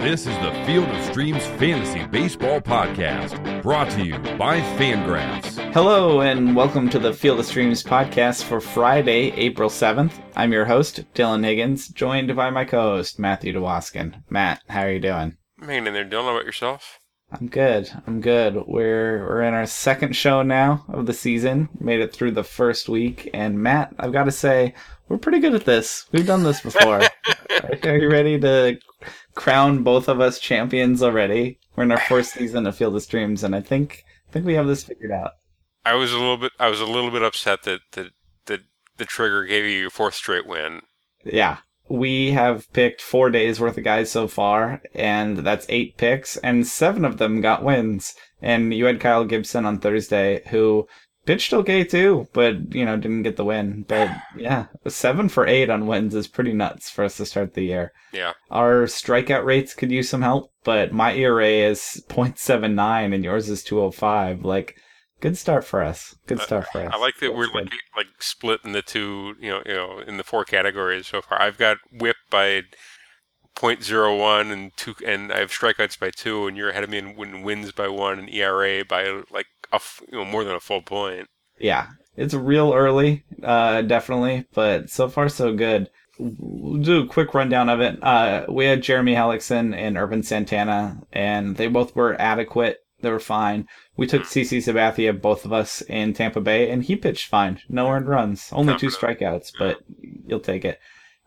This is the Field of Streams Fantasy Baseball Podcast, brought to you by Fangraphs. Hello, and welcome to the Field of Streams podcast for Friday, April 7th. I'm your host, Dylan Higgins, joined by my co host, Matthew DeWaskin. Matt, how are you doing? I'm hanging in there, Dylan. How about yourself? I'm good. I'm good. We're we're in our second show now of the season. Made it through the first week, and Matt, I've got to say, we're pretty good at this. We've done this before. are you ready to crown both of us champions already? We're in our fourth season of Field of Streams, and I think I think we have this figured out. I was a little bit I was a little bit upset that that that the trigger gave you your fourth straight win. Yeah. We have picked four days worth of guys so far, and that's eight picks, and seven of them got wins. And you had Kyle Gibson on Thursday, who pitched okay too, but you know didn't get the win. But yeah, seven for eight on wins is pretty nuts for us to start the year. Yeah, Our strikeout rates could use some help, but my ERA is 0.79 and yours is 205. Like, good start for us. Good start for us. I like that That's we're good. like like split in the two, you know, you know, in the four categories so far. I've got whip by 0.01 and two, and I have strikeouts by two, and you're ahead of me in win, wins by one and ERA by like a f- you know more than a full point. yeah, it's real early, uh, definitely, but so far so good. We'll do a quick rundown of it. Uh, we had Jeremy Hellickson and Ervin Santana, and they both were adequate. They were fine. We took CC Sabathia, both of us, in Tampa Bay, and he pitched fine. No earned runs, only two strikeouts, but you'll take it.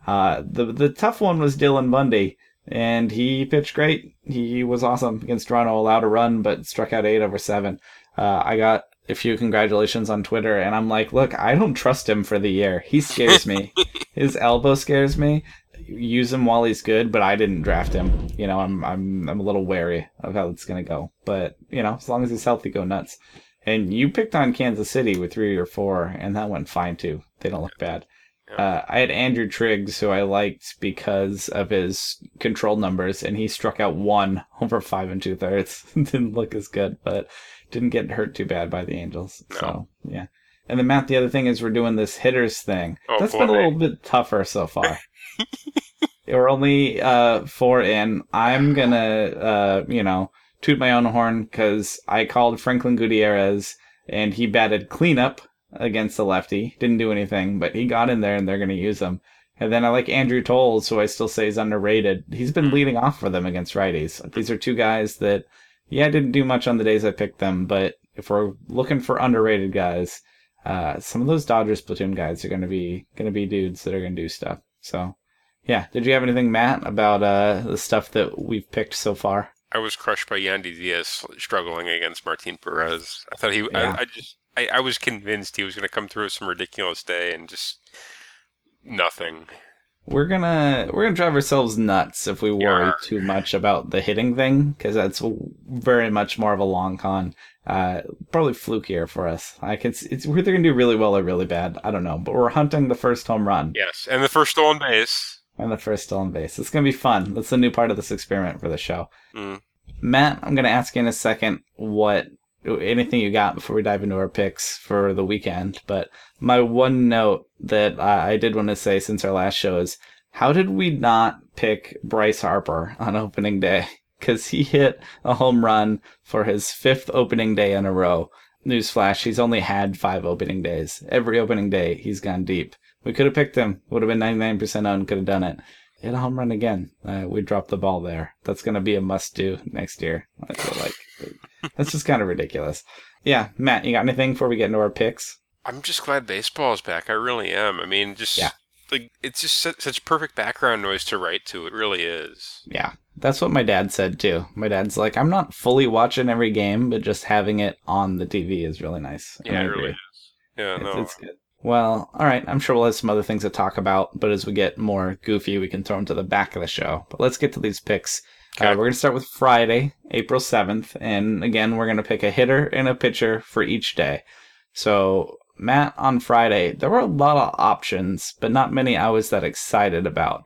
Uh, the the tough one was Dylan Bundy, and he pitched great. He was awesome against Toronto. Allowed a run, but struck out eight over seven. Uh, I got a few congratulations on Twitter, and I'm like, look, I don't trust him for the year. He scares me. His elbow scares me. Use him while he's good, but I didn't draft him. You know, I'm I'm I'm a little wary of how it's gonna go. But you know, as long as he's healthy, go nuts. And you picked on Kansas City with three or four, and that went fine too. They don't look bad. Uh, I had Andrew Triggs, who I liked because of his control numbers, and he struck out one over five and two thirds. didn't look as good, but didn't get hurt too bad by the Angels. So yeah. And then Matt, the other thing is we're doing this hitters thing. Oh, That's been a little bit tougher so far. we're only uh, four in. I'm gonna, uh, you know, toot my own horn because I called Franklin Gutierrez and he batted cleanup against the lefty. Didn't do anything, but he got in there and they're going to use him. And then I like Andrew Toles, who I still say is underrated. He's been leading off for them against righties. These are two guys that, yeah, didn't do much on the days I picked them, but if we're looking for underrated guys, uh, some of those Dodgers platoon guys are going to be going to be dudes that are going to do stuff. So, yeah. Did you have anything, Matt, about uh, the stuff that we've picked so far? I was crushed by Yandy Diaz struggling against Martin Perez. I thought he, Yeah. I, I just, I, I was convinced he was going to come through some ridiculous day and just nothing. We're gonna we're gonna drive ourselves nuts if we worry Yeah. too much about the hitting thing because that's very much more of a long con. Uh, probably flukier for us. I can. It's we're either gonna do really well or really bad. I don't know, but we're hunting the first home run Yes, and the first stolen base. And the first stolen base. It's gonna be fun. That's a new part of this experiment for the show. Mm. Matt, I'm gonna ask you in a second what anything you got before we dive into our picks for the weekend. But my one note that I, I did want to say since our last show is how did we not pick Bryce Harper on opening day? Because he hit a home run for his fifth opening day in a row. Newsflash, he's only had five opening days. Every opening day, he's gone deep. We could have picked him. Would have been 99% owned, could have done it. Hit a home run again. Uh, we dropped the ball there. That's going to be a must do next year. I feel like that's just kind of ridiculous. Yeah, Matt, you got anything before we get into our picks? I'm just glad baseball is back. I really am. I mean, just Yeah. like it's just such, such perfect background noise to write to. It really is. Yeah, that's what my dad said too. My dad's like, I'm not fully watching every game, but just having it on the TV is really nice. Yeah, I it really is. Yeah, It's, no. it's good. Well, all right. I'm sure we'll have some other things to talk about, but as we get more goofy, we can throw them to the back of the show. But let's get to these picks. Uh, we're going to start with Friday, April 7th. And again, we're going to pick a hitter and a pitcher for each day. So, Matt, on Friday, there were a lot of options, but not many I was that excited about.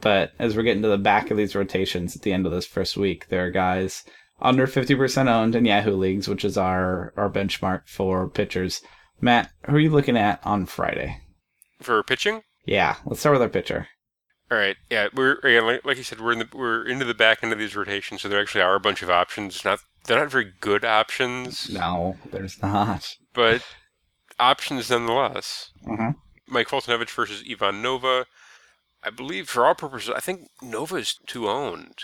But as we're getting to the back of these rotations at the end of this first week, there are guys under 50% owned in Yahoo leagues, which is our, our benchmark for pitchers. Matt, who are you looking at on Friday? For pitching, Yeah, let's start with our pitcher. All right, yeah, we're again, like, like you said, we're in the we're into the back end of these rotations, so there actually are a bunch of options. Not they're not very good options, No, there's not. but options nonetheless. Mhm. Mike Foltynewicz versus Ivan Nova. I believe for all purposes, I think Nova is too owned.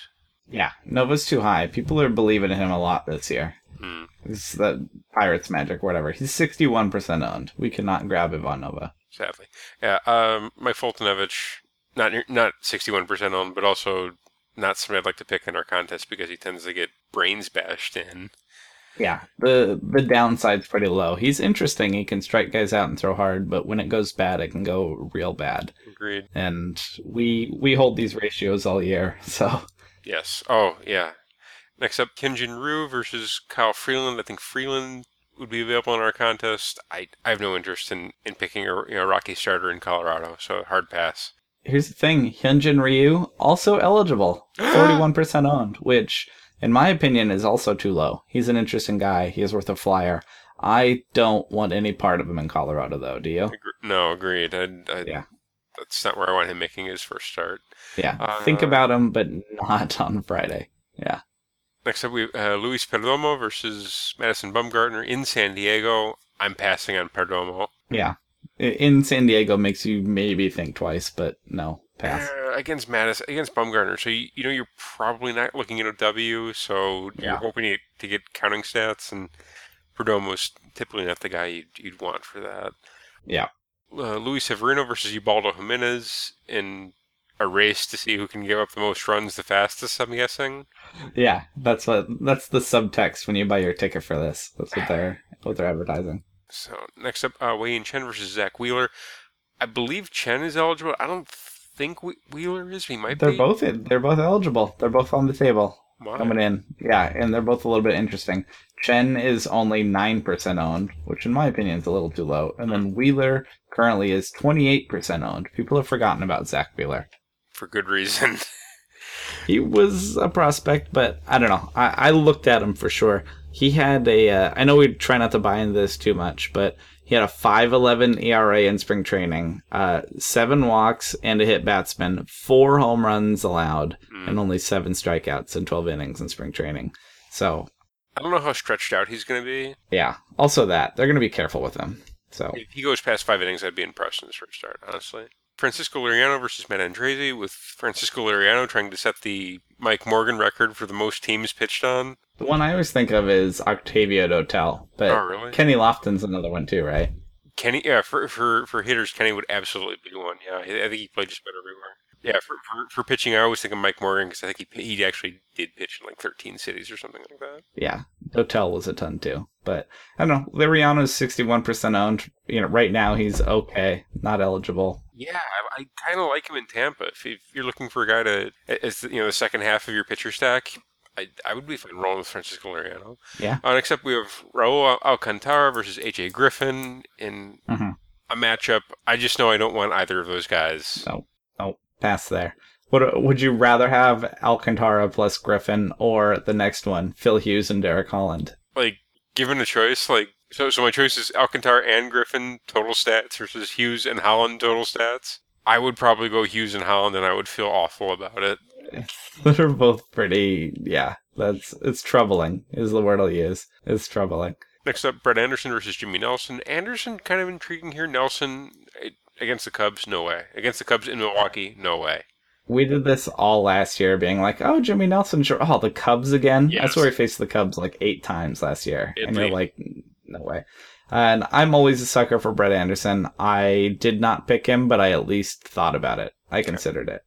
Yeah, Nova's too high. People are believing in him a lot this year. Hmm. It's the Pirates magic, whatever. He's 61% owned. We cannot grab Ivan Nova. Sadly, yeah. Um, Mike Foltynewicz, not near- not sixty one percent owned, but also not somebody I'd like to pick in our contest because he tends to get brains bashed in. Yeah, the the downside's pretty low. He's interesting. He can strike guys out and throw hard, but when it goes bad, it can go real bad. Agreed. And we we hold these ratios all year, so Yes. Oh, yeah. Next up, Hyunjin Ryu versus Kyle Freeland. I think Freeland would be available in our contest. I, I have no interest in, in picking a you know, Rocky starter in Colorado, so hard pass. here's the thing: Hyunjin Ryu also eligible, 41% owned, which in my opinion is also too low. He's an interesting guy. He is worth a flyer. I don't want any part of him in Colorado, though. Do you? No, agreed. I, I, Yeah. That's not where I want him making his first start. Yeah. Uh, Think about him, but not on Friday. Yeah. Next up, we have uh, Luis Perdomo versus Madison Bumgarner in San Diego. I'm passing on Perdomo. Yeah. In San Diego makes you maybe think twice, but no, pass. Uh, against Madison, against Bumgarner. So you, you know you're probably not looking at a W. So Yeah. you're hoping to, to get counting stats, and Perdomo's typically not the guy you'd, you'd want for that. Yeah. Uh, Luis Severino versus Ubaldo Jimenez in a race to see who can give up the most runs the fastest. I'm guessing. Yeah, that's what that's the subtext when you buy your ticket for this. That's what they're what they're advertising. So next up, uh, Wei-Yin Chen versus Zack Wheeler. I believe Chen is eligible. I don't think Wheeler is. He might be. They're be. both they're both eligible. They're both on the table. Coming in. Yeah, and they're both a little bit interesting. Chen is only 9% owned, which in my opinion is a little too low. And then Wheeler currently is 28% owned. People have forgotten about Zack Wheeler. For good reason. He was a prospect, but I don't know. I, I looked at him for sure. He had a. Uh, I know we try not to buy into this too much, but he had a 5.11 ERA in spring training, uh, seven walks and a hit batsman, four home runs allowed, and only seven strikeouts in 12 innings in spring training. So I don't know how stretched out he's going to be. Yeah. Also, that they're going to be careful with him. So If he goes past five innings, I'd be impressed in his first start, honestly. Francisco Liriano versus Matt Andriese, with Francisco Liriano trying to set the Mike Morgan record for the most teams pitched on. the one I always think of is Octavio Dotel, but Oh, really? Kenny Lofton's another one too, right? Kenny, yeah, for for for hitters, Kenny would absolutely be one. Yeah, I think he played just about everywhere. Yeah, for for, for pitching, I always think of Mike Morgan because I think he he actually did pitch in like 13 cities or something like that. Yeah, Dotel was a ton too, but I don't know. Liriano's sixty-one percent owned. You know, right now he's okay, not eligible. Yeah, I, I kind of like him in Tampa. If, if you're looking for a guy to, as you know, the second half of your pitcher stack, I, I would be fine rolling with Francisco Liriano. Yeah. Uh, up, we have Raul Alcantara versus AJ Griffin in Mhm. a matchup. I just know I don't want either of those guys. No, no, pass there. Would would you rather have Alcantara plus Griffin or the next one, Phil Hughes and Derek Holland? Like, given a choice, like, so, so my choice is Alcantara and Griffin total stats versus Hughes and Holland total stats. I would probably go Hughes and Holland, and I would feel awful about it. They're both pretty. Yeah, that's it's troubling. Is the word I'll use. It's troubling. Next up, Brett Anderson versus Jimmy Nelson. Anderson kind of intriguing here. Nelson against the Cubs, no way. Against the Cubs in Milwaukee, no way. We did this all last year, being like, "Oh, Jimmy Nelson, sure. Oh, the Cubs again." Yes. That's where he faced the Cubs like eight times last year, It and you're like, "No way." And I'm always a sucker for Brett Anderson. I did not pick him, but I at least thought about it. I considered it.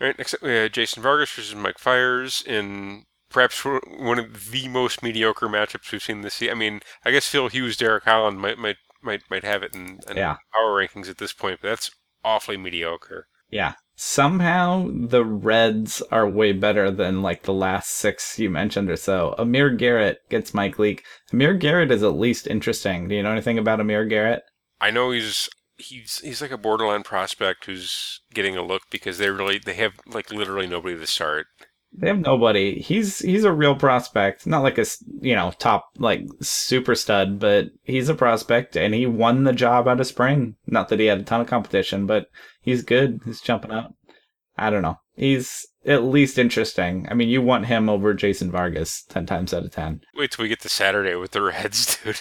All right, next up, we Jason Vargas versus Mike Fiers in perhaps one of the most mediocre matchups we've seen this year. I mean, I guess Phil Hughes, Derek Holland might might might might have it in, in Yeah. our rankings at this point, but that's awfully mediocre. Yeah. Somehow the Reds are way better than like the last six you mentioned or so. Amir Garrett gets Mike Leake. Amir Garrett is at least interesting. Do you know anything about Amir Garrett? I know he's he's he's like a borderline prospect who's getting a look because they really they have like literally nobody to start. They have nobody. He's he's a real prospect, not like a you know top like super stud, but he's a prospect, and he won the job out of spring. Not that he had a ton of competition, but he's good. He's jumping out. I don't know. He's at least interesting. I mean, you want him over Jason Vargas 10 times out of 10. Wait till we get to Saturday with the Reds, dude.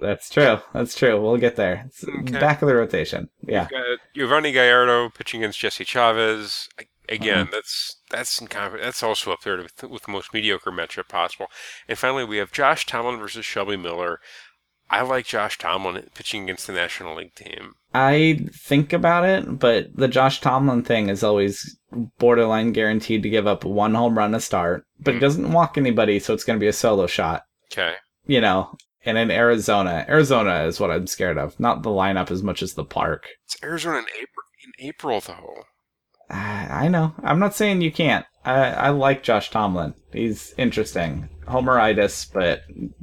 That's true. That's true. We'll get there. It's Okay. back of the rotation. Yeah. Got Yovani Gallardo pitching against Jesse Chavez. Again, mm-hmm. that's that's incom- that's also up there with, with the most mediocre matchup possible. And finally, we have Josh Tomlin versus Shelby Miller. I like Josh Tomlin pitching against the National League team. I think about it, but the Josh Tomlin thing is always borderline guaranteed to give up one home run to start, but he Mm. doesn't walk anybody, so it's going to be a solo shot. Okay. You know, and in Arizona, Arizona is what I'm scared of, not the lineup as much as the park. It's Arizona in April. In April, though. I know. I'm not saying you can't. I, I like Josh Tomlin. He's interesting. Homeritis, but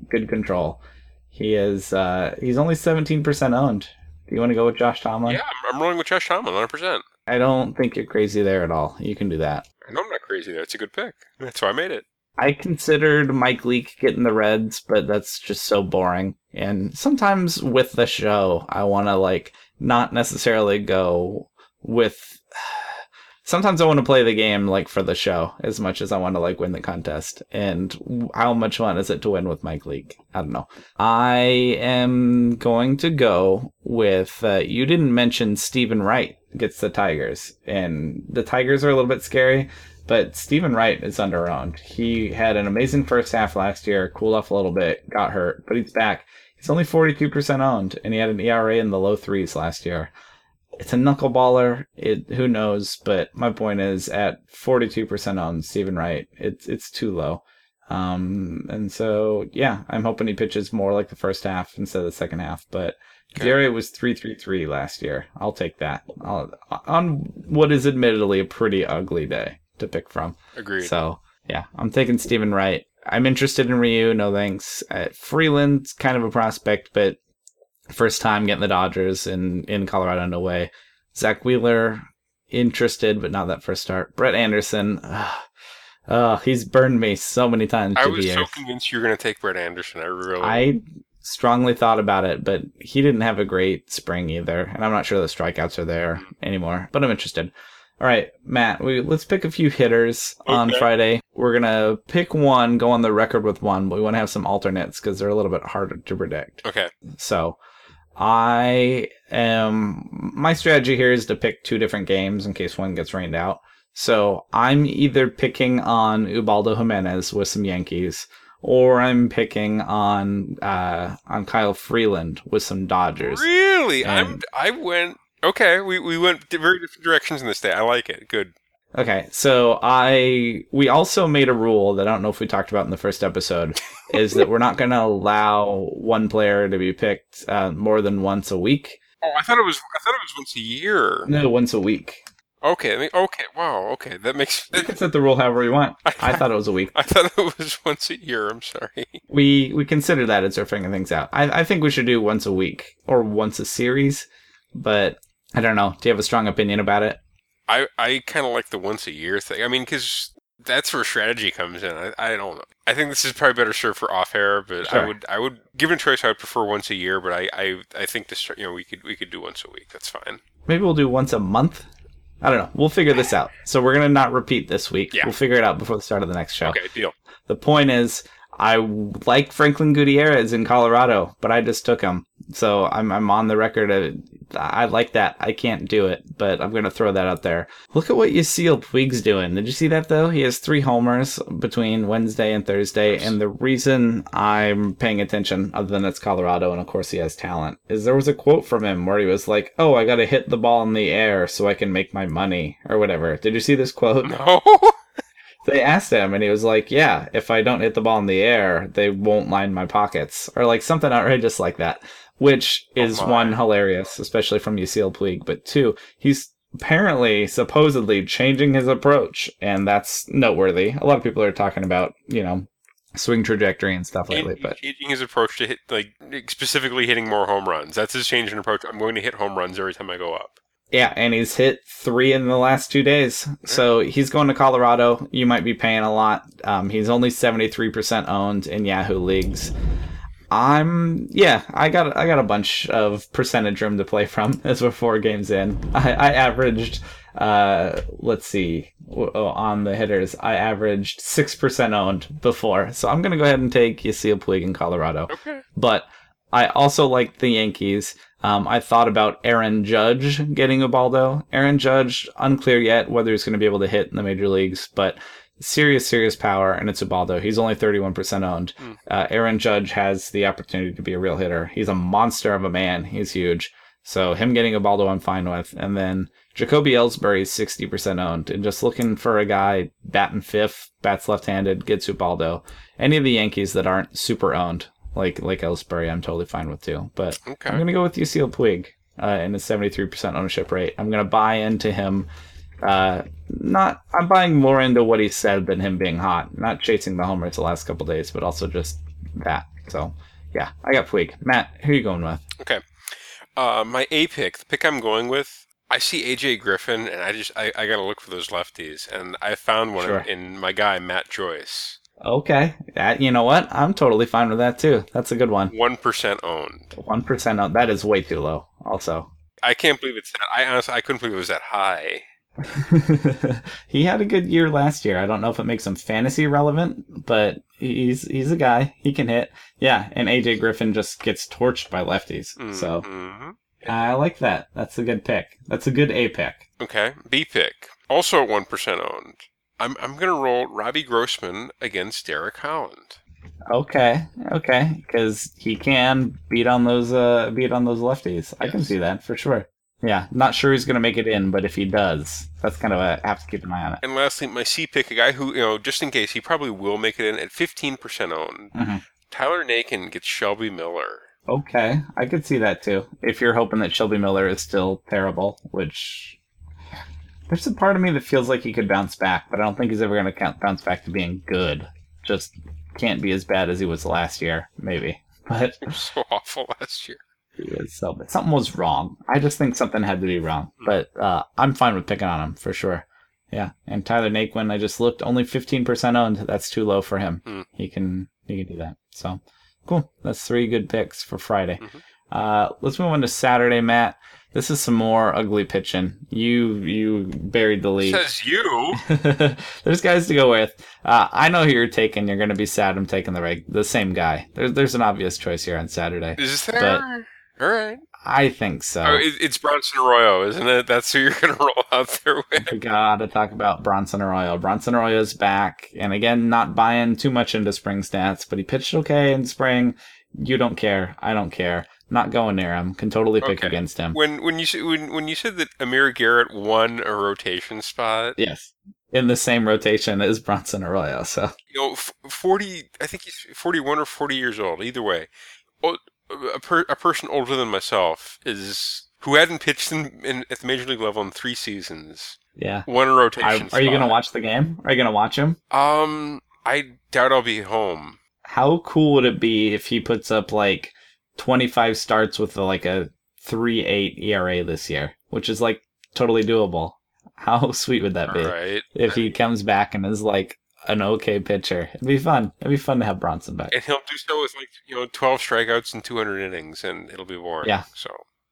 good control. He is. Uh, he's only 17% owned. Do you want to go with Josh Tomlin? Yeah, I'm, I'm rolling with Josh Tomlin, 100. percent I don't think you're crazy there at all. You can do that. I know I'm not crazy there. It's a good pick. That's why I made it. I considered Mike Leake getting the Reds, but that's just so boring. And sometimes with the show, I want to like not necessarily go with. Sometimes I want to play the game like for the show as much as I want to like win the contest. And how much fun is it to win with Mike Leake? I don't know. I am going to go with. Uh, you didn't mention Steven Wright gets the Tigers, and the Tigers are a little bit scary. But Steven Wright is underowned. He had an amazing first half last year, cooled off a little bit, got hurt, but he's back. He's only 42% owned, and he had an ERA in the low threes last year. It's a knuckleballer. It who knows, but my point is at 42% on Steven Wright, it's it's too low. Um, and so yeah, I'm hoping he pitches more like the first half instead of the second half. But Okay. ERA was 3.33 last year. I'll take that. I'll, on what is admittedly a pretty ugly day to pick from. Agreed. So yeah, I'm taking Stephen Wright. I'm interested in Ryu. No thanks. Uh, Freeland's kind of a prospect, but first time getting the Dodgers in in Colorado. Way. Zack Wheeler interested, but not that first start. Brett Anderson. Uh, uh, he's burned me so many times. I was so convinced you were going to take Brett Anderson. I really. I strongly thought about it, but he didn't have a great spring either, and I'm not sure the strikeouts are there anymore. But I'm interested. All right, Matt, we let's pick a few hitters on Friday. We're gonna pick one, go on the record with one, but we want to have some alternates because they're a little bit harder to predict. okay. So, I am my strategy here is to pick two different games in case one gets rained out. So I'm either picking on Ubaldo Jimenez with some Yankees, or I'm picking on uh, on Kyle Freeland with some Dodgers. Really? I'm. I went. Okay, we, we went very different directions in this day. I like it. Good. Okay, so I we also made a rule that I don't know if we talked about in the first episode is that we're not going to allow one player to be picked uh, more than once a week. Oh, I thought it was. I thought it was once a year. No, once a week. Okay. I mean, okay. Wow. Okay. That makes. You can set the rule however you want. I thought it was a week. I thought it was once a year. I'm sorry. We we consider that as we're figuring things out. I I think we should do once a week or once a series, but I don't know. Do you have a strong opinion about it? I I kind of like the once a year thing. I mean, because that's where strategy comes in. I, I don't know. I think this is probably better served for off air, but I would I would given a choice I would prefer once a year, but I I, I think this you know we could we could do once a week. That's fine. Maybe we'll do once a month. I don't know. We'll figure this out. So we're gonna not repeat this week. Yeah. We'll figure it out before the start of the next show. Okay, deal. The point is, I like Franklin Gutierrez in Colorado, but I just took him. So I'm I'm on the record of I like that. I can't do it, but I'm gonna throw that out there. Look at what you Yasiel Puig's doing. Did you see that though? He has three homers between Wednesday and Thursday, and the reason I'm paying attention, other than it's Colorado and of course he has talent, is there was a quote from him where he was like, "Oh, I gotta hit the ball in the air so I can make my money" or whatever. Did you see this quote? No. They asked him, and he was like, "Yeah, if I don't hit the ball in the air, they won't line my pockets," or like something outrageous like that. Which is my. one hilarious, especially from Yasiel Puig, but two, he's apparently supposedly changing his approach, and that's noteworthy. A lot of people are talking about, you know, swing trajectory and stuff lately, but Changing his approach to hit like specifically hitting more home runs. That's his change in approach. I'm going to hit home runs every time I go up. Yeah, and he's hit three in the last two days. So he's going to Colorado. You might be paying a lot. Um, he's only seventy three percent owned in Yahoo leagues. I'm yeah, I got I got a bunch of percentage room to play from as we're four games in. I, I averaged Uh, let's see. Oh, On the hitters, I averaged 6% owned before. So I'm going to go ahead and take Yasiel Puig in Colorado. Okay. But I also like the Yankees. Um, I thought about Aaron Judge getting a Ubaldo. Aaron Judge, unclear yet whether he's going to be able to hit in the major leagues, but serious, serious power, and it's Ubaldo. He's only 31% owned. Mm. Uh, Aaron Judge has the opportunity to be a real hitter. He's a monster of a man. He's huge. So him getting Ubaldo, I'm fine with. And then Jacoby Ellsbury is 60% owned. And just looking for a guy batting fifth, bats left-handed, gets Ubaldo. Any of the Yankees that aren't super owned, like like Ellsbury, I'm totally fine with too. But Okay. I'm gonna go with Yasiel Puig uh, in his 73% ownership rate. I'm gonna buy into him. Uh, not I'm buying more into what he said than him being hot. Not chasing the homers the last couple days, but also just that. So yeah, I got Puig. Matt, who are you going with? Okay. Uh, my A pick, the pick I'm going with, I see AJ Griffin, and I just I, I got to look for those lefties, and I found one Sure. in my guy Matt Joyce, Okay, that you know what? I'm totally fine with that too. That's a good one. one percent owned. One owned. percent. That is way too low. Also, I can't believe it's that. I honestly I couldn't believe it was that high. he had a good year last year. I don't know if it makes him fantasy relevant, but he's he's a guy. He can hit. Yeah, and AJ Griffin just gets torched by lefties. So Mhm. I like that. That's a good pick. That's a good A pick. okay, B pick, also one percent owned. I'm I'm gonna roll Robbie Grossman against Derek Holland. Okay, okay, because he can beat on those uh beat on those lefties. I can see that for sure. Yeah, not sure he's gonna make it in, but if he does, that's kind of a have to keep an eye on it. And lastly, my C pick, a guy who you know just in case he probably will make it in at fifteen percent owned. Mhm. Tyler Naquin gets Shelby Miller. Okay, I could see that too. If you're hoping that Shelby Miller is still terrible, which there's a part of me that feels like he could bounce back, but I don't think he's ever going to bounce back to being good. Just can't be as bad as he was last year, maybe. But so awful last year. So, but something was wrong. I just think something had to be wrong. But uh, I'm fine with picking on him for sure. Yeah, and Tyler Naquin, I just looked only 15% owned. That's too low for him. Hmm. He can he can do that. So cool. That's three good picks for Friday. Mhm. Uh, let's move on to Saturday, Matt. This is some more ugly pitching. You you buried the lead. Says you. there's guys to go with. Uh, I know who you're taking. You're going to be sad. I'm taking the reg- the same guy. There's there's an obvious choice here on Saturday. Is there? All right. I think so. Oh, it, it's Bronson Arroyo, isn't it? That's who you're going to roll out there oh with. We gotta talk about Bronson Arroyo. Bronson Arroyo's back, and again, not buying too much into spring stats, but he pitched okay in spring. You don't care. I don't care. Not going near him. Can totally pick Okay. against him. When when you said when when you said that Amir Garrett won a rotation spot, Yes, in the same rotation as Bronson Arroyo. So you know, forty, I think he's forty-one or forty years old. Either way, Oh, a, per, a person older than myself is who hadn't pitched in, in at the major league level in three seasons. yeah. Won a rotation. I, are you gonna watch the game? Are you gonna watch him? Um, I doubt I'll be home. How cool would it be if he puts up like 25 starts with like a three eight ERA this year, which is like totally doable. How sweet would that be? right, if he comes back and is like an okay pitcher. It'd be fun. It'd be fun to have Bronson back. and he'll do so with like you know twelve strikeouts and two hundred innings, and it'll be boring. Yeah. So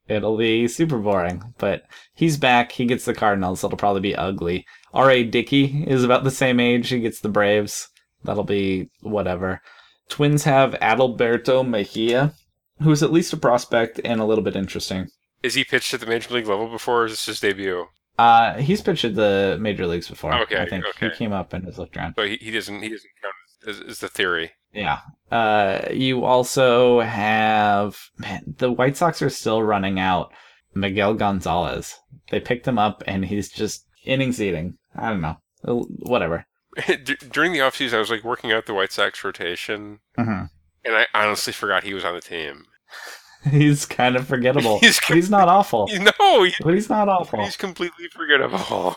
It'll be super boring, but he's back. He gets the Cardinals. It'll probably be ugly. R.A. Dickey is about the same age. He gets the Braves. That'll be whatever. Twins have Adalberto Mejia, who's at least a prospect and a little bit interesting. is he pitched at the major league level before? Or is this his debut? Uh, he's pitched at the major leagues before. Okay, I think he came up and has looked around. So he, he doesn't he doesn't count as, as the theory. Yeah. Uh, you also have man, the White Sox are still running out Miguel Gonzalez. They picked him up and he's just innings eating. I don't know. Whatever. During the offseason, I was like working out the White Sox rotation, hmm and I honestly forgot he was on the team. He's kind of forgettable. He's but he's not awful. No, he, But he's not awful. he's completely forgettable.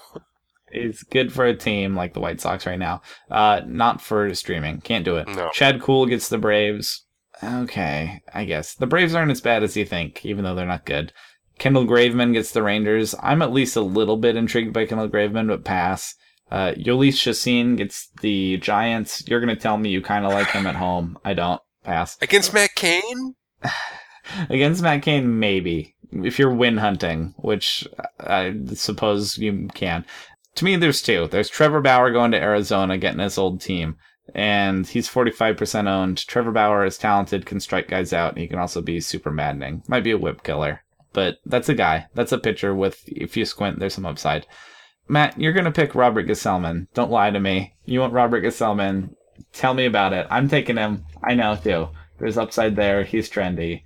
He's good for a team like the White Sox right now. Uh, not for streaming. Can't do it. No. Chad Kuhl gets the Braves. Okay, I guess the Braves aren't as bad as you think, even though they're not good. Kendall Graveman gets the Rangers. I'm at least a little bit intrigued by Kendall Graveman, but pass. Uh, Jhoulys Chacin gets the Giants. You're gonna tell me you kind of like him at home. I don't. Pass. Against Matt Cain? Against Matt Cain, maybe. if you're win hunting, which I suppose you can. To me, there's two. There's Trevor Bauer going to Arizona, getting his old team, and he's 45% owned. Trevor Bauer is talented, can strike guys out, and he can also be super maddening. Might be a whip killer, but that's a guy. That's a pitcher with, if you squint, there's some upside. Matt, you're going to pick Robert Gsellman. Don't lie to me. You want Robert Gsellman. Tell me about it. I'm taking him. I know too. There's upside there. He's trendy.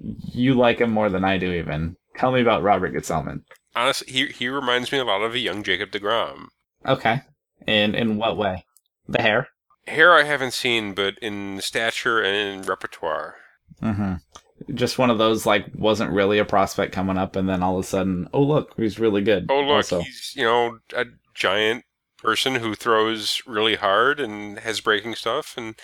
You like him more than I do, even. Tell me about Robert Gsellman. Honestly, he he reminds me a lot of a young Jacob Degrom. Okay. and in what way? The hair. Hair I haven't seen, but in stature and in repertoire. Mm-hmm. Just one of those like wasn't really a prospect coming up, and then all of a sudden, oh look, he's really good. Oh look, also. he's you know a giant person who throws really hard and has breaking stuff, and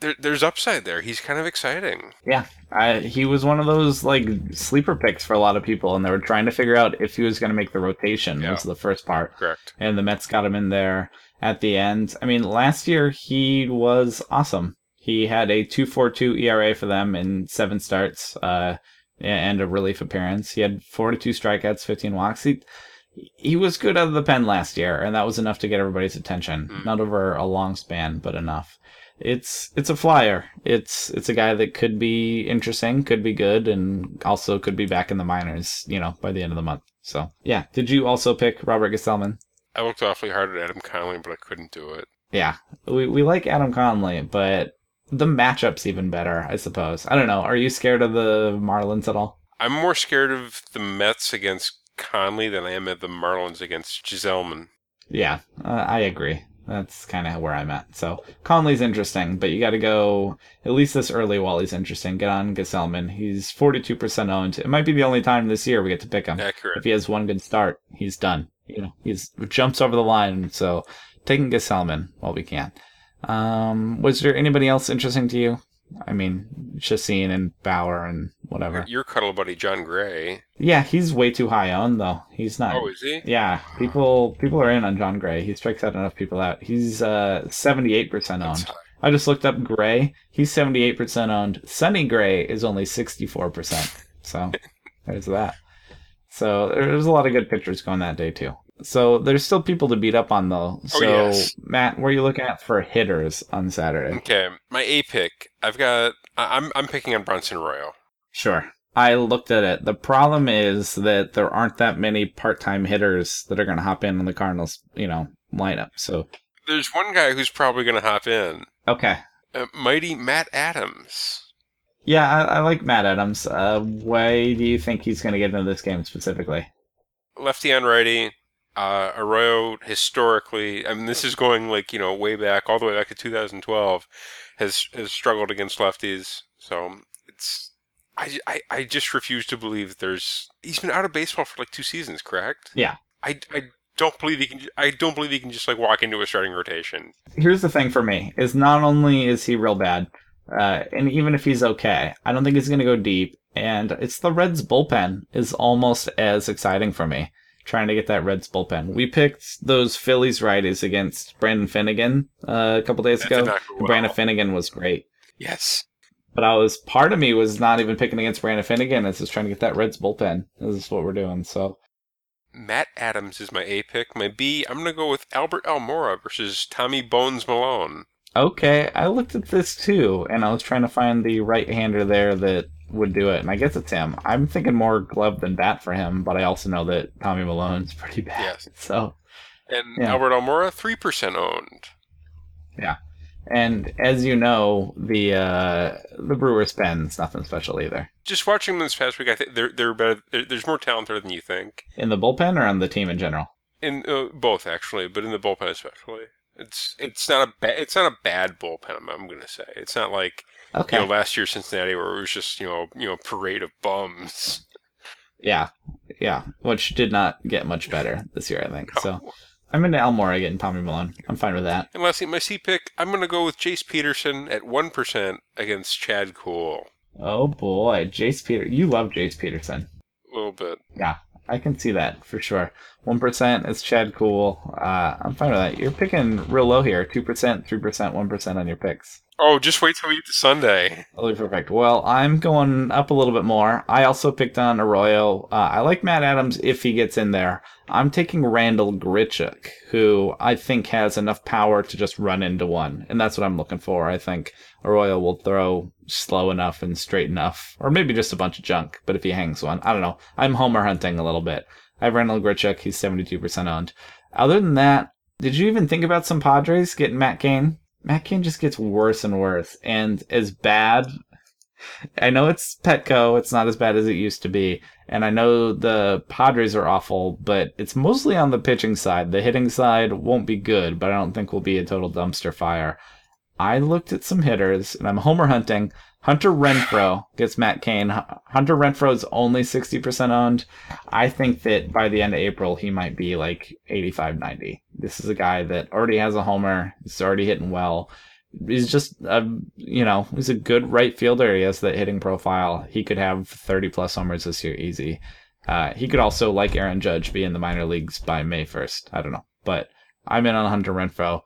there, there's upside there. He's kind of exciting. Yeah, I, he was one of those like sleeper picks for a lot of people, and they were trying to figure out if he was going to make the rotation. Yeah. Was the first part, Correct. and the Mets got him in there at the end. I mean, last year he was awesome. He had a 2.42 ERA for them in seven starts, uh, and a relief appearance. He had 42 strikeouts, 15 walks. He, he was good out of the pen last year, and that was enough to get everybody's attention. Mm. Not over a long span, but enough. It's it's a flyer. It's it's a guy that could be interesting, could be good, and also could be back in the minors. You know, by the end of the month. So yeah. Did you also pick Robert Gsellman? I looked awfully hard at Adam Conley, but I couldn't do it. Yeah, we we like Adam Conley, but the matchup's even better, I suppose. I don't know. Are you scared of the Marlins at all? I'm more scared of the Mets against Conley than I am of the Marlins against Gsellman. Yeah, uh, I agree. That's kind of where I'm at. So Conley's interesting, but you got to go at least this early while he's interesting. Get on Gsellman. He's 42% owned. It might be the only time this year we get to pick him. Accurate. If he has one good start, he's done. You know, he's jumps over the line. So taking Gsellman while we can. Um, was there anybody else interesting to you? I mean, Chacin and Bauer and whatever. Your cuddle buddy Jon Gray. Yeah, he's way too high owned though. He's not. Oh, is he? Yeah, people people are in on Jon Gray. He strikes out enough people out. He's uh seventy eight percent owned. I just looked up Gray. He's seventy eight percent owned. Sonny Gray is only sixty four percent. So there's that. So there's a lot of good pitchers going that day too. So there's still people to beat up on though. So yes. Matt, where are you looking at for hitters on Saturday? Okay, my A pick. I've got. I'm I'm picking on Bronson Arroyo. Sure. I looked at it. The problem is that there aren't that many part-time hitters that are going to hop in on the Cardinals, you know, lineup. So, There's one guy who's probably going to hop in. okay. Uh, mighty Matt Adams. Yeah, I, I like Matt Adams. Uh, why do you think he's going to get into this game specifically? lefty on righty. Uh, Arroyo historically, I mean, this is going like you know way back, all the way back to 2012, has has struggled against lefties. So it's I, I, I just refuse to believe there's he's been out of baseball for like two seasons, correct? Yeah. I, I don't believe he can. I don't believe he can just like walk into a starting rotation. Here's the thing for me: is not only is he real bad, uh, and even if he's okay, I don't think he's going to go deep. And it's the Reds bullpen is almost as exciting for me. Trying to get that Reds bullpen. We picked those Phillies righties against Brandon Finnegan uh, a couple days ago. did not go well. Brandon Finnegan was great. Yes. But I was part of me was not even picking against Brandon Finnegan. It's just trying to get that Reds bullpen. This is what we're doing. So Matt Adams is my A pick. My B, I'm gonna go with Albert Almora versus Tommy Bones Milone. okay, I looked at this too, and I was trying to find the right hander there that would do it, and I guess it's him. I'm thinking more glove than bat for him, but I also know that Tommy Milone's pretty bad. Yes. So And Yeah. Albert Almora, three percent owned. Yeah, and as you know, the uh the Brewers pen's nothing special either. Just watching them this past week, I think they're they're better. They're, there's more talent there than you think. In the bullpen or on the team in general? In uh, both actually, but in the bullpen especially. It's it's not a ba- it's not a bad bullpen. I'm, I'm gonna say it's not like Okay. you know last year Cincinnati where it was just you know you know parade of bums. Yeah. Yeah. Which did not get much better this year, I think. No. So I'm into Almora getting Tommy Milone. I'm fine with that. And lastly, my C pick, I'm gonna go with Jace Peterson at one percent against Chad Kuhl. Oh boy, Jace Peter. You love Jace Peterson. A little bit. I can see that for sure. One percent is Chad Kuhl. Uh, I'm fine with that. You're picking real low here. Two percent, three percent, one percent on your picks. Oh, just wait till we get to Sunday. Totally perfect. Well, I'm going up a little bit more. I also picked on Arroyo. Uh, I like Matt Adams if he gets in there. I'm taking Randall Grichuk, who I think has enough power to just run into one, and that's what I'm looking for. I think Arroyo will throw slow enough and straight enough, or maybe just a bunch of junk. But if he hangs one, I don't know. I'm homer hunting a little bit. I have Randall Grichuk. He's 72% owned. Other than that, did you even think about some Padres getting Matt Cain? Matt Cain just gets worse and worse, and as bad. I know it's Petco. It's not as bad as it used to be, and I know the Padres are awful, but it's mostly on the pitching side. The hitting side won't be good, but I don't think will be a total dumpster fire. I looked at some hitters, and I'm homer hunting. Hunter Renfroe gets Matt Cain. Hunter Renfroe is only 60% owned. I think that by the end of April, he might be like 85 90. This is a guy that already has a homer. He's already hitting well. He's just, a, you know, he's a good right fielder. He has that hitting profile. He could have 30 plus homers this year easy. Uh, he could also, like Aaron Judge, be in the minor leagues by May 1st. I don't know. But I'm in on Hunter Renfroe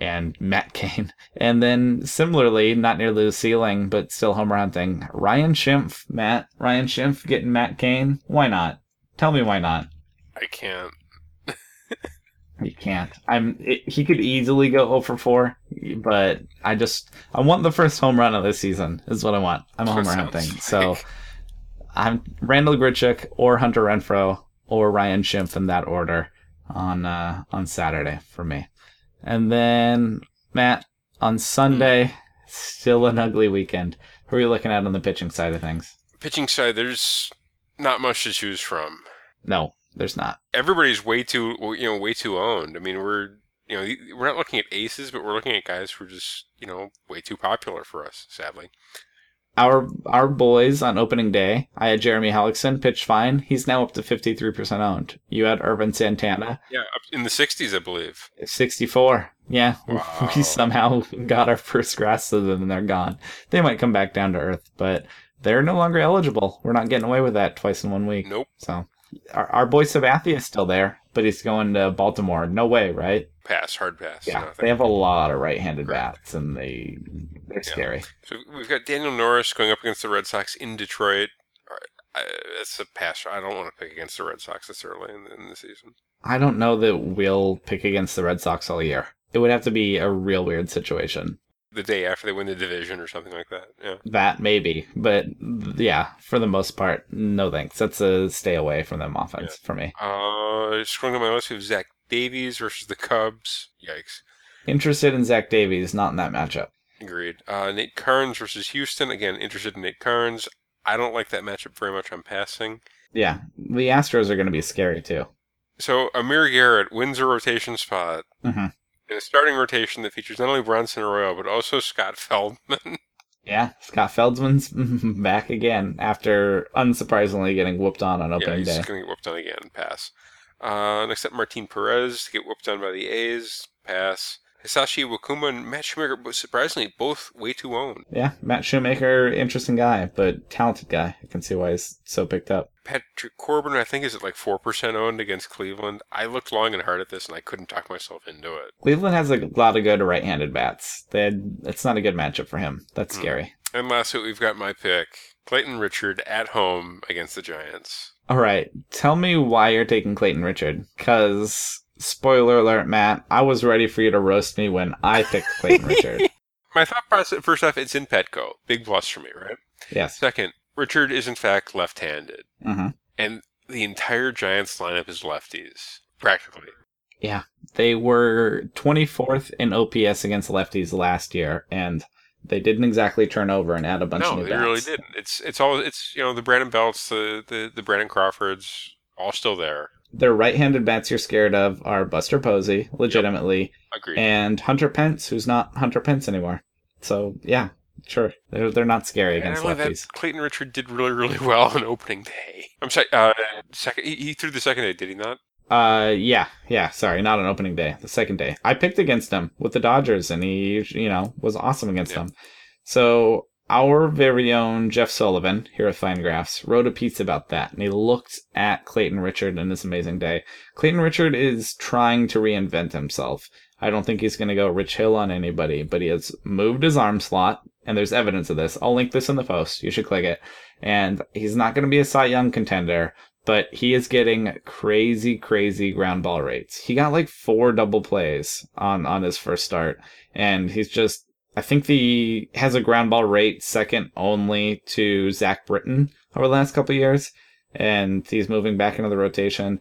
and Matt Cain. And then similarly, not nearly the ceiling, but still homer hunting, Ryan Schimpf. Matt, Ryan Schimpf getting Matt Cain. Why not? Tell me why not. I can't. You can't. I'm. It, he could easily go 0 for 4, but I just I want the first home run of this season. Is what I want. I'm a homer hunting. Like. So I'm Randall Grichuk or Hunter Renfroe or Ryan Schimpf in that order on uh, on Saturday for me. And then Matt on Sunday, still an ugly weekend. Who are you looking at on the pitching side of things? Pitching side, there's not much to choose from. No, there's not. Everybody's way too, you know, way too owned. I mean, we're, you know, we're not looking at aces, but we're looking at guys who are just, you know, way too popular for us, sadly our our boys on opening day. I had Jeremy Hellickson pitch fine. He's now up to fifty three percent owned. You had Ervin Santana. Yeah, in the sixties, I believe. Sixty four. Yeah, wow. we somehow got our first grass of them, and they're gone. They might come back down to earth, but they're no longer eligible. We're not getting away with that twice in one week. Nope. So our, our boy Sabathia is still there, but he's going to Baltimore. No way, right? Pass, hard pass. Yeah, they have a lot of right-handed bats, and they they're yeah. scary. So we've got Daniel Norris going up against the Red Sox in Detroit. It's a pass. I don't want to pick against the Red Sox this early in, in the season. I don't know that we'll pick against the Red Sox all year. It would have to be a real weird situation. The day after they win the division or something like that. Yeah. That maybe, but yeah, for the most part, no thanks. That's a stay away from them offense yeah. for me. Uh, scrolling on my list, we have Zach Davies versus the Cubs. Yikes. Interested in Zach Davies, not in that matchup. Agreed. Uh, Nate Karns versus Houston. Again, interested in Nate Karns. I don't like that matchup very much. I'm passing. Yeah, the Astros are going to be scary too. So Amir Garrett wins a rotation spot mm-hmm. In a starting rotation that features not only Bronson Arroyo but also Scott Feldman. Yeah, Scott Feldman's back again after unsurprisingly getting whooped on on opening yeah, he's day. He's going to get whooped on again. Pass. Uh, next up, Martin Perez to get whooped on by the A's. Pass. Hisashi Iwakuma and Matt Shoemaker, but surprisingly, both way too owned. Yeah, Matt Shoemaker, interesting guy, but talented guy. I can see why he's so picked up. Patrick Corbin, I think, is at like 4% owned against Cleveland. I looked long and hard at this, and I couldn't talk myself into it. Cleveland has a lot of good right handed bats. They had, it's not a good matchup for him. That's mm. scary. And lastly, we've got my pick Clayton Richard at home against the Giants. All right. Tell me why you're taking Clayton Richard. Because spoiler alert, Matt, I was ready for you to roast me when I picked Clayton Richard. My thought process, first off, it's in Petco. Big plus for me, right? Yes. Second, Richard is in fact left handed. Mm-hmm. And the entire Giants lineup is lefties, practically. Yeah. They were 24th in OPS against lefties last year, and they didn't exactly turn over and add a bunch no, of new they bats. really didn't. It's it's all it's you know the Brandon Belts, the the the Brandon Crawfords, all still there their right-handed bats you're scared of are Buster Posey, legitimately, yep. And Hunter Pence, who's not Hunter Pence anymore. So yeah, sure, they're they're not scary against lefties. Clayton Richard did really really well on opening day. I'm sorry, uh, second he, he threw the second day, did he not? Uh, yeah, yeah. Sorry, not on opening day. The second day, I picked against him with the Dodgers, and he, you know, was awesome again't yeah. them. So our very own Jeff Sullivan here at Fangraphs wrote a piece about that, and he looked at Clayton Richard in his amazing day. Clayton Richard is trying to reinvent himself. I don't think he's going to go Rich Hill on anybody, but he has moved his arm slot, and there's evidence of this. I'll link this in the post. You should click it. And he's not going to be a Cy Young contender, but he is getting crazy, crazy ground ball rates. He got like four double plays on on his first start, and he's just. I think the has a ground ball rate second only to Zach Britton over the last couple years, and he's moving back into the rotation.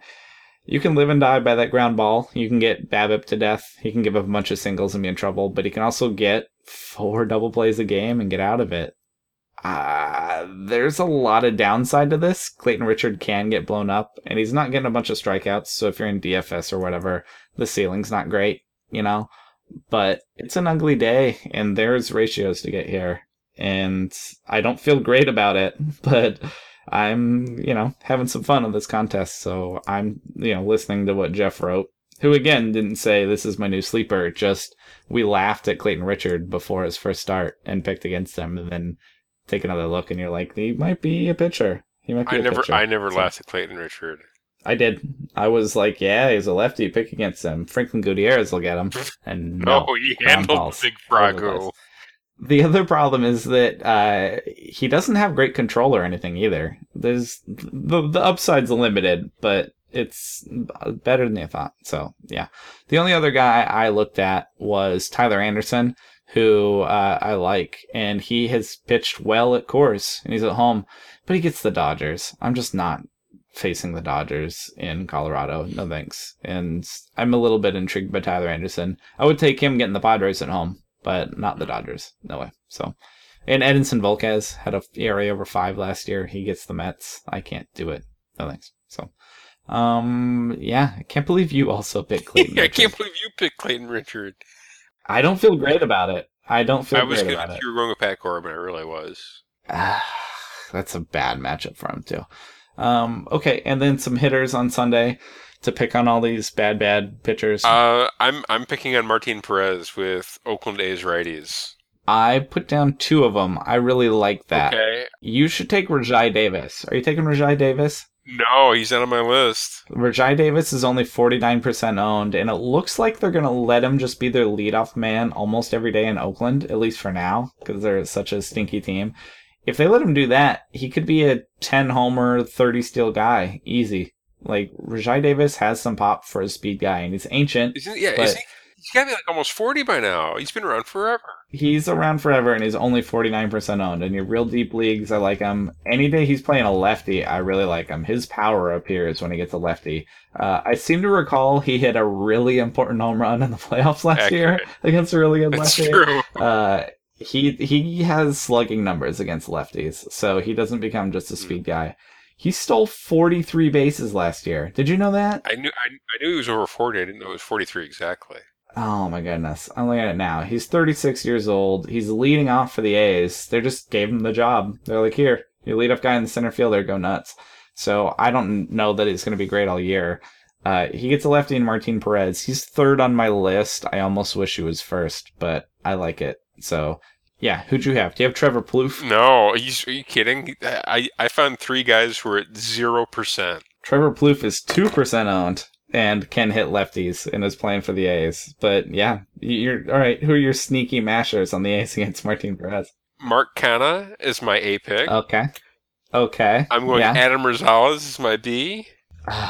You can live and die by that ground ball. You can get BABIP to death. He can give up a bunch of singles and be in trouble, but he can also get four double plays a game and get out of it. Uh, there's a lot of downside to this. Clayton Richard can get blown up, and he's not getting a bunch of strikeouts. So if you're in DFS or whatever, the ceiling's not great, you know. But it's an ugly day, and there's ratios to get here, and I don't feel great about it. But I'm, you know, having some fun on this contest. So I'm, you know, listening to what Jeff wrote, who again didn't say this is my new sleeper. Just we laughed at Clayton Richard before his first start and picked against him, and then take another look and you're like, he might be a pitcher. He might be I a never, pitcher. I never So- laughed at Clayton Richard. I did. I was like, yeah, he's a lefty. Pick against him. Franklin Gutierrez will get him. And no. No, he handled big all over the Frago. The other problem is that uh, he doesn't have great control or anything either. There's the the upside's limited, but it's better than you thought. So yeah, the only other guy I looked at was Tyler Anderson, who uh, I like, and he has pitched well at Coors, and he's at home, but he gets the Dodgers. I'm just not facing the Dodgers in Colorado. No thanks. And I'm a little bit intrigued by Tyler Anderson. I would take him getting the Padres at home, but not the Dodgers. No way. So, and Edinson Volquez had a ERA over five last year. He gets the Mets. I can't do it. No thanks. So, um, yeah, I can't believe you also picked Clayton. I can't believe you picked Clayton Richard. I don't feel great about it. I don't feel I was great about it. you were going with Pat Corbin. I really was. That's a bad matchup for him too. Um, okay, and then some hitters on Sunday to pick on all these bad, bad pitchers. Uh, I'm I'm picking on Martin Perez with Oakland A's righties. I put down two of them. I really like that. Okay. You should take Rajai Davis. Are you taking Rajai Davis? No, he's not on my list. Rajai Davis is only 49% owned, and it looks like they're going to let him just be their leadoff man almost every day in Oakland, at least for now, because they're such a stinky team. If they let him do that, he could be a 10 homer, 30 steal guy. Easy. Like, Rajai Davis has some pop for a speed guy, and he's ancient. Isn't yeah? Is he? He's got to be like almost forty by now. He's been around forever. He's around forever, and he's only 49% owned. In your real deep leagues, I like him. Any day he's playing a lefty, I really like him. His power appears when he gets a lefty. Uh, I seem to recall he hit a really important home run in the playoffs last year against a really good That's lefty. true. Uh, he he has slugging numbers against lefties, so he doesn't become just a speed guy. He stole 43 bases last year. Did you know that? I knew I, I knew he was over forty. I didn't know it was forty three exactly. Oh my goodness. I'm looking at it now. He's 36 years old. He's leading off for the A's. They just gave him the job. They're like, here, you lead off guy in the center fielder, go nuts. So I don't know that he's going to be great all year. Uh, he gets a lefty in Martin Perez. He's third on my list. I almost wish he was first, but I like it. So yeah, who'd you have? Do you have Trevor Plouffe? No, are you, are you kidding? I I found three guys who were at zero percent. Trevor Plouffe is 2% owned and can hit lefties and is playing for the A's. But yeah, you're all right. Who are your sneaky mashers on the A's against Martin Perez? Mark Canha is my A pick. Okay. Okay. I'm going Yeah. Adam Rosales is my B,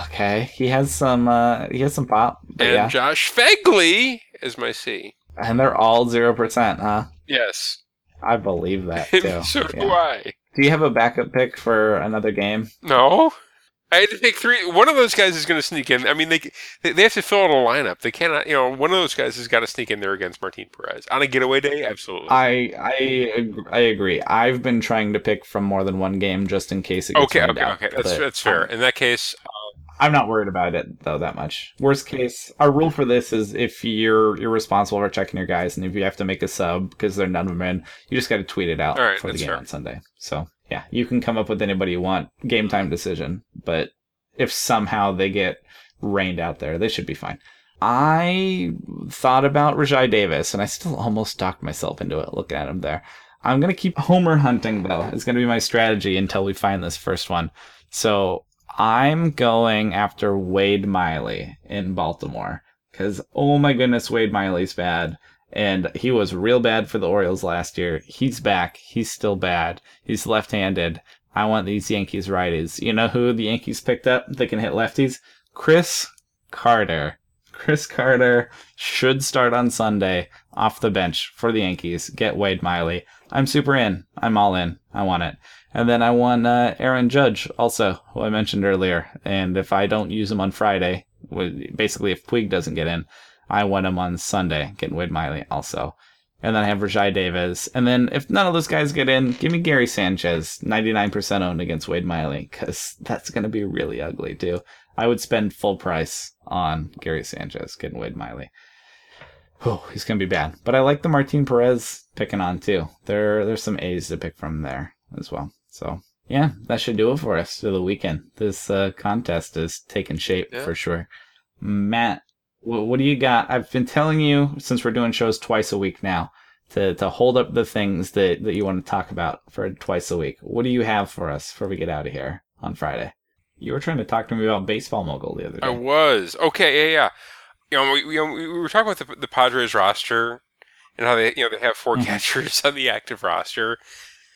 Okay. He has some. Uh, he has some pop. And yeah. Josh Phegley is my C. And they're all zero percent, huh? Yes, I believe that too. so do Yeah. I. Do you have a backup pick for another game? No, I had to pick three. One of those guys is going to sneak in. I mean, they they have to fill out a lineup. They cannot. You know, one of those guys has got to sneak in there against Martin Perez on a getaway day. Absolutely. I I I agree. I've been trying to pick from more than one game just in case it gets okay, okay, okay. That's that's fair. I'm, In that case, I'm not worried about it though that much. Worst case, our rule for this is if you're you're responsible for checking your guys, and if you have to make a sub because they're none of them in, you just got to tweet it out right, for the game fair. on Sunday. So yeah, you can come up with anybody you want. Game time decision, but if somehow they get rained out there, they should be fine. I thought about Rajai Davis, and I still almost talked myself into it looking at him there. I'm gonna keep homer hunting though. It's gonna be my strategy until we find this first one. So I'm going after Wade Miley in Baltimore because oh my goodness, Wade Miley's bad. And he was real bad for the Orioles last year. He's back. He's still bad. He's left handed. I want these Yankees righties. You know who the Yankees picked up that can hit lefties? Chris Carter. Chris Carter should start on Sunday off the bench for the Yankees. Get Wade Miley. I'm super in. I'm all in. I want it. And then I want uh, Aaron Judge also, who I mentioned earlier. And if I don't use him on Friday, basically if Puig doesn't get in, I want him on Sunday, getting Wade Miley also. And then I have Rajai Davis. And then if none of those guys get in, give me Gary Sanchez, 99% owned against Wade Miley, because that's going to be really ugly too. I would spend full price on Gary Sanchez getting Wade Miley. Oh, he's going to be bad. But I like the Martin Perez picking on too. There, there's some A's to pick from there as well. So yeah, that should do it for us for the weekend. This uh, contest is taking shape yeah. for sure. Matt, what, what do you got? I've been telling you since we're doing shows twice a week now to, to hold up the things that, that you want to talk about for twice a week. What do you have for us before we get out of here on Friday? You were trying to talk to me about baseball mogul the other day. I was okay. Yeah, yeah. You know, we, you know, we were talking about the, the Padres roster and how they you know they have 4 mm-hmm. catchers on the active roster,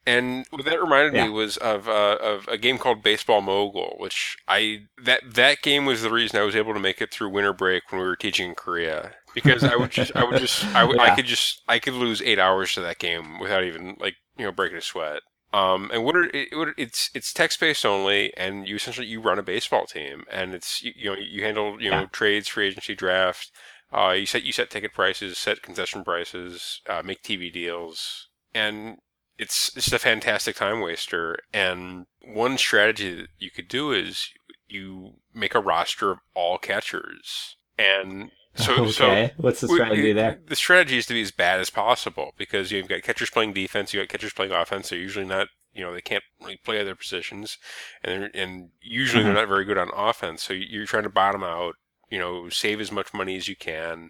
and what that reminded yeah. me was of uh, of a game called Baseball Mogul, which I that that game was the reason I was able to make it through winter break when we were teaching in Korea because I would just I would just I, yeah. I could just I could lose eight hours to that game without even like you know breaking a sweat. Um, and what are, it, what it's it's text based only, and you essentially you run a baseball team, and it's you, you know you handle you know trades, free agency, draft. Uh, you set you set ticket prices, set concession prices, uh, make TV deals, and it's it's a fantastic time waster. And one strategy that you could do is you make a roster of all catchers. And so, okay. so what's the strategy there? The strategy is to be as bad as possible because you've got catchers playing defense, you've got catchers playing offense. They're usually not, you know, they can't really play other positions, and and usually mm-hmm. they're not very good on offense. So you're trying to bottom out, you know, save as much money as you can,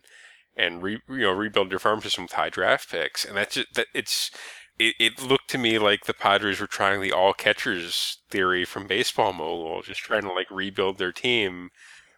and re, you know rebuild your farm system with high draft picks. And that's just, that it's it, it looked to me like the Padres were trying the all catchers theory from Baseball Mogul, just trying to like rebuild their team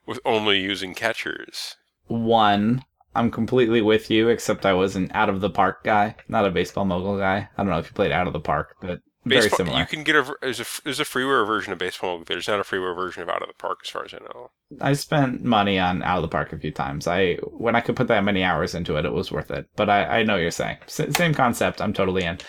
with only using catchers. One, I'm completely with you, except I was an out of the park guy, not a Baseball Mogul guy. I don't know if you played out of the park, but Baseball, very similar. You can get a there's a there's a freeware version of Baseball Mogul. There's not a freeware version of Out of the Park, as far as I know. I spent money on Out of the Park a few times. I when I could put that many hours into it, it was worth it. But I I know you're saying S- same concept. I'm totally in.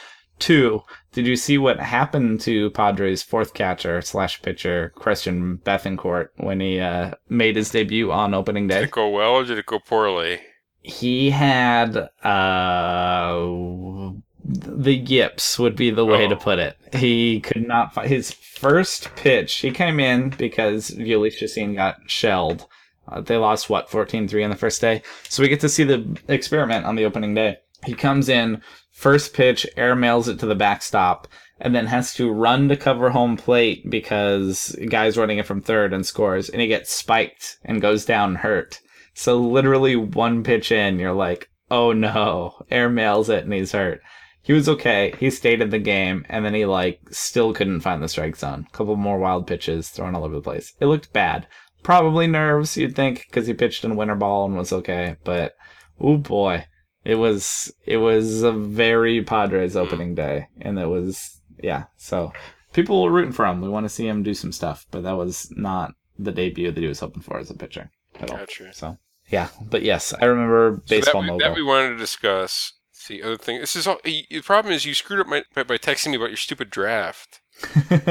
Two, did you see what happened to Padres' fourth catcher slash pitcher Christian Bethancourt when he uh, made his debut on opening day? Did it go well or did it go poorly? He had uh, the yips would be the way oh. to put it. He could not find his first pitch. He came in because Jhoulys Chacin got shelled. Uh, they lost what 14-3 on the first day, so we get to see the experiment on the opening day. He comes in first pitch, air mails it to the backstop, and then has to run to cover home plate because guy's running it from third and scores, and he gets spiked and goes down hurt. So literally one pitch in, you're like, oh no, air mails it and he's hurt. He was okay. He stayed in the game, and then he like still couldn't find the strike zone. A couple more wild pitches thrown all over the place. It looked bad. Probably nerves, you'd think, because he pitched in winter ball and was okay. But oh boy, it was it was a very Padres hmm. opening day, and it was yeah. So people were rooting for him. We want to see him do some stuff, but that was not the debut that he was hoping for as a pitcher at all. Gotcha. So yeah, but yes, I remember baseball. So that, we, that we wanted to discuss. The other thing, this is all. The problem is you screwed up my, by, by texting me about your stupid draft. uh,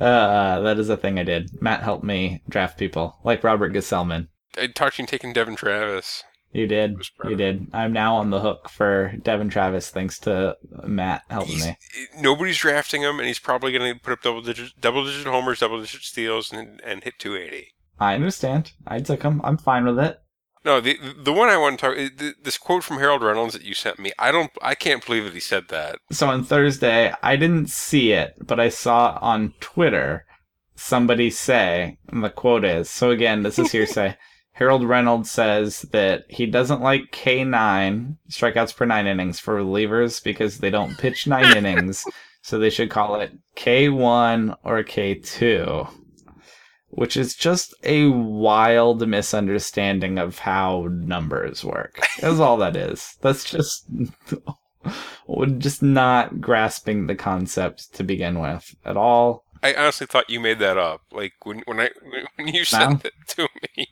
that is a thing I did. Matt helped me draft people like Robert Gsellman. I talked to you taking Devon Travis. You did. You did. I'm now on the hook for Devon Travis thanks to Matt helping he's, me. Nobody's drafting him, and he's probably going to put up double digit, double digit homers, double digit steals, and, and hit 280. I understand. I took him. I'm fine with it. No, the the one I want to talk eh, this quote from Harold Reynolds that you sent me. I don't. I can't believe that he said that. So on Thursday, I didn't see it, but I saw on Twitter somebody say, and the quote is. So again, this is hearsay. Harold Reynolds says that he doesn't like K9 strikeouts per nine innings for relievers because they don't pitch nine innings, so they should call it K1 or K2, which is just a wild misunderstanding of how numbers work. That's all that is. That's just just not grasping the concept to begin with at all. I honestly thought you made that up. Like when when I when you said No. that to me.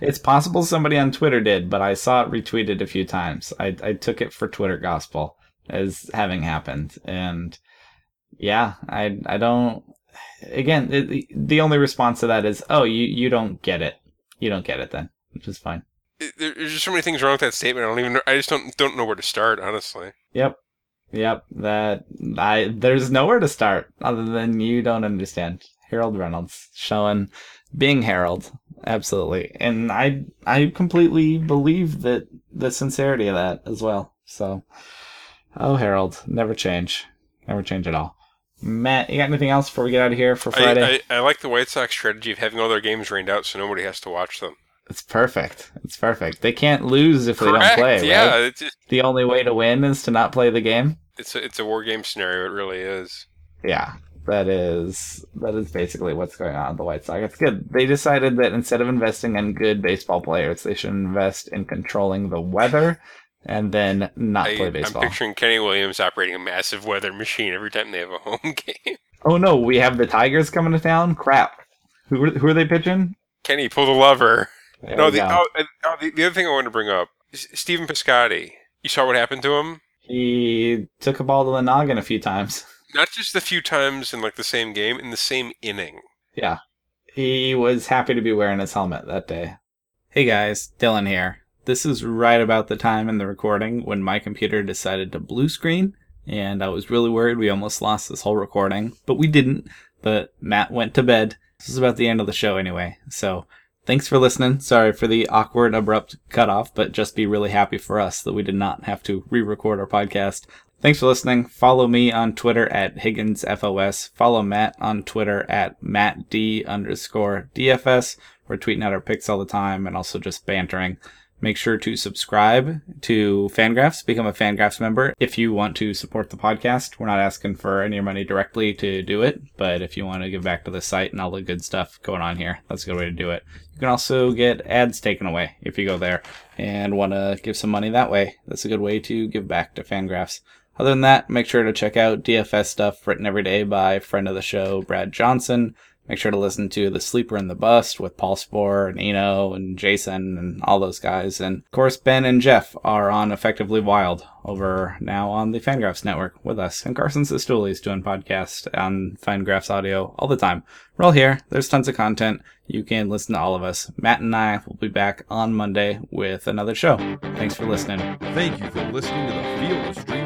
It's possible somebody on Twitter did, but I saw it retweeted a few times. I, I took it for Twitter gospel as having happened, and yeah, I I don't. Again, it, the only response to that is, "Oh, you you don't get it. You don't get it then," which is fine. There's just so many things wrong with that statement. I don't even. Know, I just don't don't know where to start. Honestly. Yep, yep. That I there's nowhere to start other than you don't understand. Harold Reynolds showing being Harold, absolutely, and I I completely believe that the sincerity of that as well. So, oh Harold, never change, never change at all. Matt, you got anything else before we get out of here for Friday? I, I, I like the White Sox strategy of having all their games rained out so nobody has to watch them. it's perfect. It's perfect. They can't lose if they don't Correct. play. yeah, right? it's just, The only way to win is to not play the game. it's a it's a war game scenario. It really is. Yeah, that is that is basically what's going on with the White Sox. It's good. They decided that instead of investing in good baseball players, they should invest in controlling the weather and then not I, play I'm baseball. picturing Kenny Williams operating a massive weather machine every time they have a home game. Oh no, we have the Tigers coming to town. Crap. Who are- who are they pitching? Kenny, pull the lever. There no, the, oh, oh, the, the other thing I wanted to bring up, is Stephen Piscotty. You saw what happened to him? He took a ball to the noggin a few times. Not just a few times in like the same game, in the same inning. Yeah. He was happy to be wearing his helmet that day. Hey guys, Dylan here. This is right about the time in the recording when my computer decided to blue screen, and I was really worried we almost lost this whole recording, but we didn't. But Matt went to bed. This is about the end of the show anyway, so thanks for listening. Sorry for the awkward, abrupt cutoff, but just be really happy for us that we did not have to re record our podcast. Thanks for listening. Follow me on Twitter at HigginsFOS. Follow Matt on Twitter at MattD underscore DFS. We're tweeting out our picks all the time and also just bantering. Make sure to subscribe to Fangraphs, become a Fangraphs member if you want to support the podcast. We're not asking for any money directly to do it, but if you want to give back to the site and all the good stuff going on here, that's a good way to do it. You can also get ads taken away if you go there and want to give some money that way. That's a good way to give back to Fangraphs. Other than that, make sure to check out DFS stuff written every day by friend of the show, Brad Johnson. Make sure to listen to The Sleeper and the Bust with Paul Sporer and Eno and Jason and all those guys. And of course, Ben and Jeff are on Effectively Wild over now on the Fangraphs Network with us. And Carson Cistulli doing podcasts on Fangraphs Audio all the time. We're all here. There's tons of content. You can listen to all of us. Matt and I will be back on Monday with another show. Thanks for listening. Thank you for listening to the Field of Streams